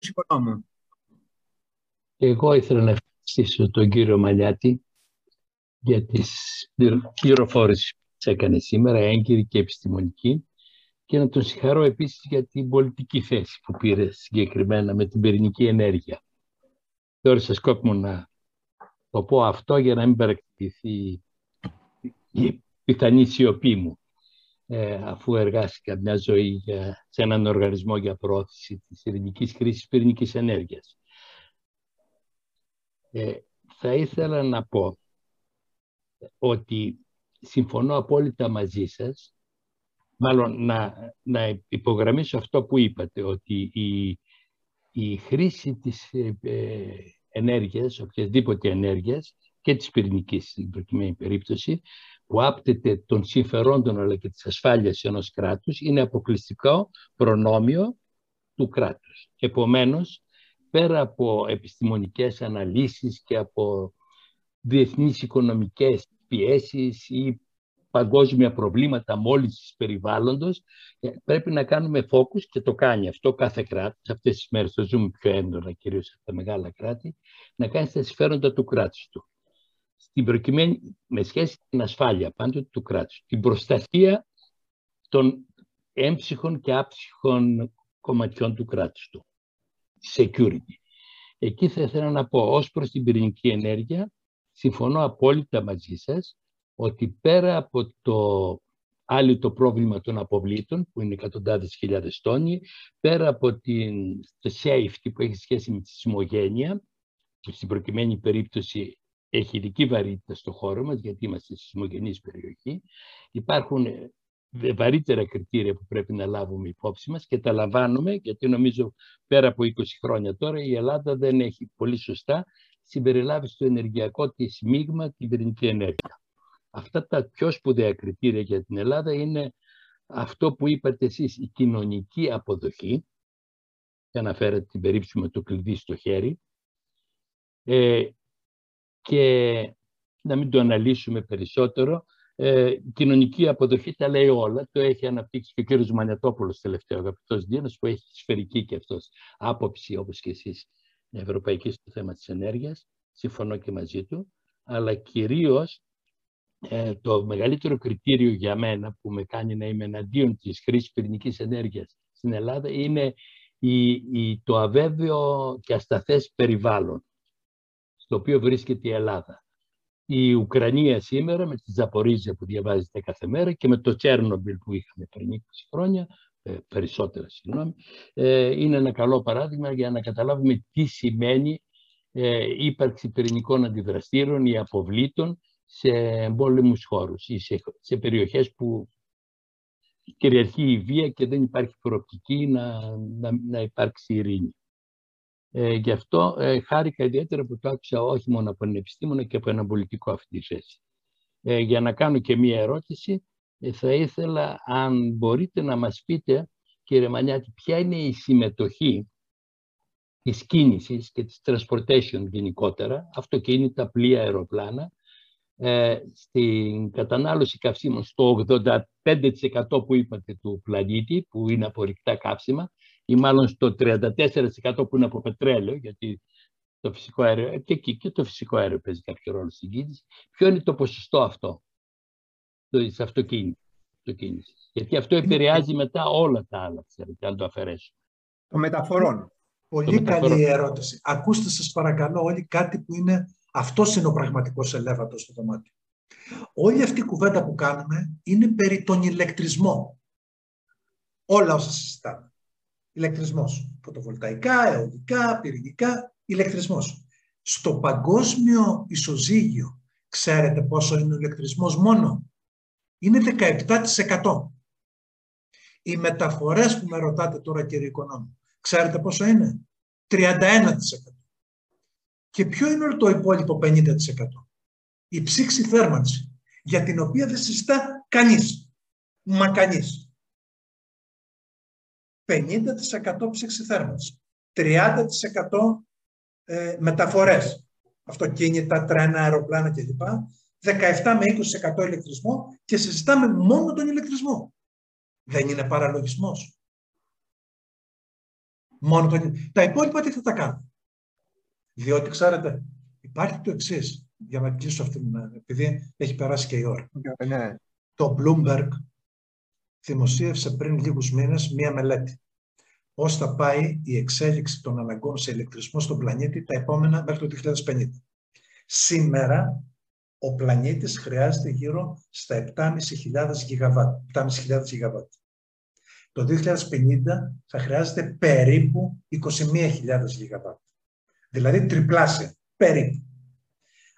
οικονόμου. Εγώ ήθελα να ευχαριστήσω τον κύριο Μαλιάτη για τις πληροφόρηση που έκανε σήμερα, έγκυρη και επιστημονική και να τον συγχαρώ επίσης για την πολιτική θέση που πήρε συγκεκριμένα με την πυρηνική ενέργεια. Θεώρησα σκόπιμο να το πω αυτό για να μην παρακτηθεί η πιθανή σιωπή μου ε, αφού εργάστηκα μια ζωή για, σε έναν οργανισμό για πρόθεση της ειρηνικής χρήσης πυρηνικής ενέργειας. Ε, θα ήθελα να πω ότι συμφωνώ απόλυτα μαζί σας, μάλλον να, να υπογραμμίσω αυτό που είπατε, ότι η, η χρήση της ε, ε ενέργειας, οποιασδήποτε ενέργειας και της πυρηνικής στην προκειμένη περίπτωση, που άπτεται των συμφερόντων αλλά και της ασφάλειας ενός κράτους είναι αποκλειστικό προνόμιο του κράτους. Επομένως, πέρα από επιστημονικές αναλύσεις και από διεθνείς οικονομικές πιέσεις ή παγκόσμια προβλήματα μόλις περιβάλλοντος, ε, πρέπει να κάνουμε φόκους και το κάνει αυτό κάθε κράτος. Αυτές τις μέρες το ζούμε πιο έντονα, κυρίως από τα μεγάλα κράτη, να κάνει τα συμφέροντα του κράτους του στην προκειμένη, με σχέση την ασφάλεια πάντοτε του κράτους, την προστασία των έμψυχων και άψυχων κομματιών του κράτους του, security. Εκεί θα ήθελα να πω, ως προς την πυρηνική ενέργεια, συμφωνώ απόλυτα μαζί σας, ότι πέρα από το άλλο το πρόβλημα των αποβλήτων, που είναι εκατοντάδες χιλιάδες τόνοι, πέρα από την, το safety που έχει σχέση με τη σεισμογένεια, που στην προκειμένη περίπτωση έχει ειδική βαρύτητα στο χώρο μας, γιατί είμαστε στη σεισμογενής περιοχή. Υπάρχουν ε, βαρύτερα κριτήρια που πρέπει να λάβουμε υπόψη μας και τα λαμβάνουμε, γιατί νομίζω πέρα από 20 χρόνια τώρα η Ελλάδα δεν έχει πολύ σωστά συμπεριλάβει στο ενεργειακό της μείγμα την πυρηνική ενέργεια. Αυτά τα πιο σπουδαία κριτήρια για την Ελλάδα είναι αυτό που είπατε εσείς, η κοινωνική αποδοχή, και αναφέρατε την περίπτωση με το κλειδί στο χέρι, ε, και να μην το αναλύσουμε περισσότερο. Ε, κοινωνική αποδοχή τα λέει όλα. Το έχει αναπτύξει και ο κύριος Μανιατόπουλος τελευταίο αγαπητός Δίνος που έχει σφαιρική και αυτός άποψη όπως και εσείς ευρωπαϊκή στο θέμα της ενέργειας. Συμφωνώ και μαζί του. Αλλά κυρίως ε, το μεγαλύτερο κριτήριο για μένα που με κάνει να είμαι εναντίον της χρήσης πυρηνικής ενέργειας στην Ελλάδα είναι η, η, το αβέβαιο και ασταθές περιβάλλον στο οποίο βρίσκεται η Ελλάδα. Η Ουκρανία σήμερα με τη Ζαπορίζια που διαβάζετε κάθε μέρα και με το Τσέρνομπιλ που είχαμε πριν 20 χρόνια, ε, περισσότερα συγγνώμη, ε, είναι ένα καλό παράδειγμα για να καταλάβουμε τι σημαίνει ε, ύπαρξη πυρηνικών αντιδραστήρων ή αποβλήτων σε εμπόλεμους χώρους ή σε, σε περιοχές που κυριαρχεί η βία και δεν υπάρχει προοπτική να, να, να υπάρξει ειρήνη. Ε, γι' αυτό ε, χάρηκα ιδιαίτερα που το άκουσα όχι μόνο από έναν επιστήμονα και από έναν πολιτικό αυτή τη θέση. Ε, για να κάνω και μία ερώτηση, ε, θα ήθελα αν μπορείτε να μας πείτε, κύριε Μανιάτη, ποια είναι η συμμετοχή της κίνησης και της transportation γενικότερα, αυτοκίνητα, πλοία, αεροπλάνα, ε, στην κατανάλωση καυσίμων στο 85% που είπατε του πλανήτη, που είναι απορρικτά καύσιμα, ή μάλλον στο 34% που είναι από πετρέλαιο, γιατί το φυσικό αέριο, και εκεί και το φυσικό αέριο παίζει κάποιο ρόλο στην κίνηση. Ποιο είναι το ποσοστό αυτό της αυτοκίνησης; Γιατί αυτό επηρεάζει μετά όλα τα άλλα, ξέρετε, αν το αφαιρέσουμε. Το μεταφορών. Πολύ καλή ερώτηση. Ακούστε σας παρακαλώ όλοι κάτι που είναι, αυτός είναι ο πραγματικός ελέφαντος στο δωμάτιο. Όλη αυτή η κουβέντα που κάνουμε είναι περί τον ηλεκτρισμό. Όλα όσα συζητάμε ηλεκτρισμός. Φωτοβολταϊκά, αιωλικά, πυρηνικά, ηλεκτρισμός. Στο παγκόσμιο ισοζύγιο, ξέρετε πόσο είναι ο ηλεκτρισμός μόνο; Είναι 17%. Οι μεταφορές που με ρωτάτε τώρα κύριε Οικονόμου, ξέρετε πόσο είναι; 31%. Και ποιο είναι το υπόλοιπο 50%. Η ψήξη θέρμανση, για την οποία δεν συζητά κανείς. Μα κανείς. 50% ψήξη θέρμανση, 30% ε, μεταφορές, αυτοκίνητα, τρένα, αεροπλάνα κλπ. 17 με 20% ηλεκτρισμό και συζητάμε μόνο τον ηλεκτρισμό. Δεν είναι παραλογισμός. Μόνο το... Τα υπόλοιπα τι θα τα κάνουν. Διότι, ξέρετε, υπάρχει το εξής για να κλείσω αυτή την... επειδή έχει περάσει και η ώρα. Ναι. Το Bloomberg δημοσίευσε πριν λίγους μήνες μία μελέτη. Πώς θα πάει η εξέλιξη των αναγκών σε ηλεκτρισμό στον πλανήτη τα επόμενα μέχρι το 2050. Σήμερα ο πλανήτης χρειάζεται γύρω στα 7.500 γιγαβάτ. 7.500 γιγαβάτ. Το 2050 θα χρειάζεται περίπου 21.000 γιγαβάτ. Δηλαδή τριπλάσια, περίπου.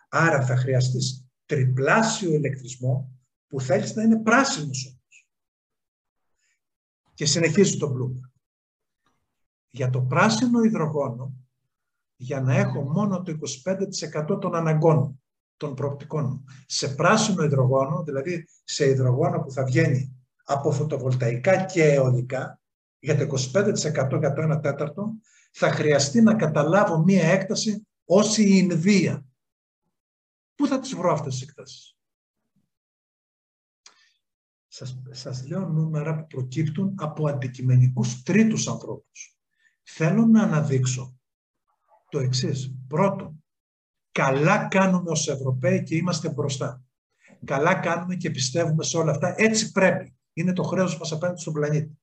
Άρα θα χρειαστείς τριπλάσιο ηλεκτρισμό που θέλεις να είναι πράσινος όμως. Και συνεχίζει το Bloomberg. Για το πράσινο υδρογόνο, για να έχω μόνο το 25% των αναγκών των προοπτικών μου. Σε πράσινο υδρογόνο, δηλαδή σε υδρογόνο που θα βγαίνει από φωτοβολταϊκά και αιωλικά, για το 25% για το 1 τέταρτο, θα χρειαστεί να καταλάβω μία έκταση ως η Ινδία. Πού θα τις βρω αυτές τις εκτάσεις; Σας, σας λέω νούμερα που προκύπτουν από αντικειμενικούς τρίτους ανθρώπους. Θέλω να αναδείξω το εξής. Πρώτον, καλά κάνουμε ως Ευρωπαίοι και είμαστε μπροστά. Καλά κάνουμε και πιστεύουμε σε όλα αυτά. Έτσι πρέπει. Είναι το χρέος μας απέναντι στον πλανήτη.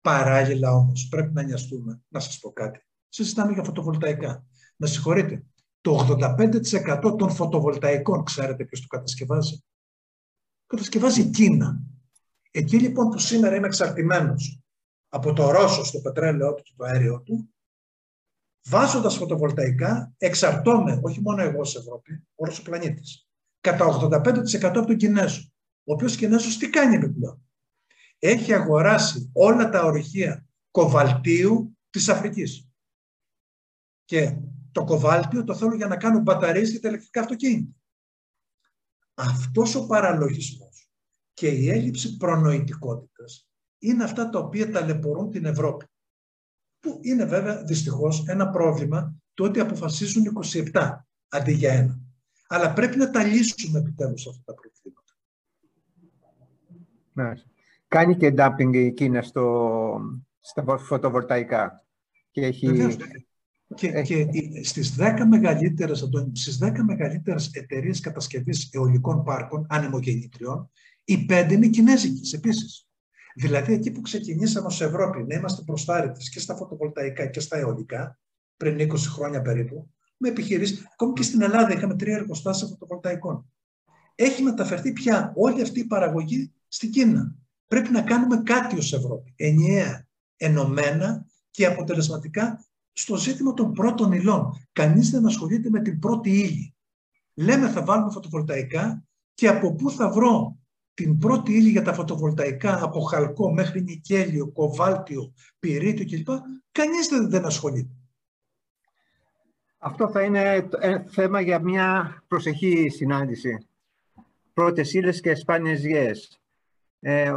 Παράλληλα όμως πρέπει να νοιαστούμε. Να σας πω κάτι. Συζητάμε για φωτοβολταϊκά. Με συγχωρείτε. Το 85% των φωτοβολταϊκών, ξέρετε ποιος το κατασκευάζει; Κατασκευάζει η Κίνα. Εκεί λοιπόν που σήμερα είμαι εξαρτημένος από το Ρώσο στο πετρέλαιό του και το αέριο του, βάζοντας φωτοβολταϊκά, εξαρτώμαι, όχι μόνο εγώ σε Ευρώπη, όλος ο πλανήτης, κατά 85% από τον Κινέζο. Ο οποίος Κινέζος τι κάνει επιπλέον; Έχει αγοράσει όλα τα ορυχεία κοβαλτίου της Αφρικής. Και το κοβάλτιο το θέλω για να κάνω μπαταρίες για τα ηλεκτρικά αυτοκίνητα. Αυτός ο παραλογισμός και η έλλειψη προνοητικότητας είναι αυτά τα οποία ταλαιπωρούν την Ευρώπη. Που είναι βέβαια δυστυχώς ένα πρόβλημα το ότι αποφασίζουν 27 αντί για ένα. Αλλά πρέπει να τα λύσουμε επιτέλους αυτά τα προβλήματα. Ναι. Κάνει και dumping η Κίνα στο, στα φωτοβολταϊκά. Και έχει... Και, και στις 10 μεγαλύτερες, στις 10 μεγαλύτερες εταιρείες κατασκευής αιωλικών πάρκων, ανεμογεννήτριων, οι πέντε είναι κινέζικες επίσης. Δηλαδή εκεί που ξεκινήσαμε ως Ευρώπη να είμαστε προστάρητες και στα φωτοβολταϊκά και στα αιωλικά, πριν 20 χρόνια περίπου, με επιχειρήσεις. Ακόμη και στην Ελλάδα είχαμε τρία εργοστάσια φωτοβολταϊκών. Έχει μεταφερθεί πια όλη αυτή η παραγωγή στην Κίνα. Πρέπει να κάνουμε κάτι ως Ευρώπη, ενιαία, ενωμένα και αποτελεσματικά στο ζήτημα των πρώτων υλών. Κανείς δεν ασχολείται με την πρώτη ύλη. Λέμε θα βάλουμε φωτοβολταϊκά και από πού θα βρω την πρώτη ύλη για τα φωτοβολταϊκά από χαλκό μέχρι νικέλιο, κοβάλτιο, πυρίτιο κλπ. Κανείς δεν, δεν ασχολείται. Αυτό θα είναι θέμα για μια προσεχή συνάντηση. Πρώτες ύλες και σπάνιες γιές. Ε,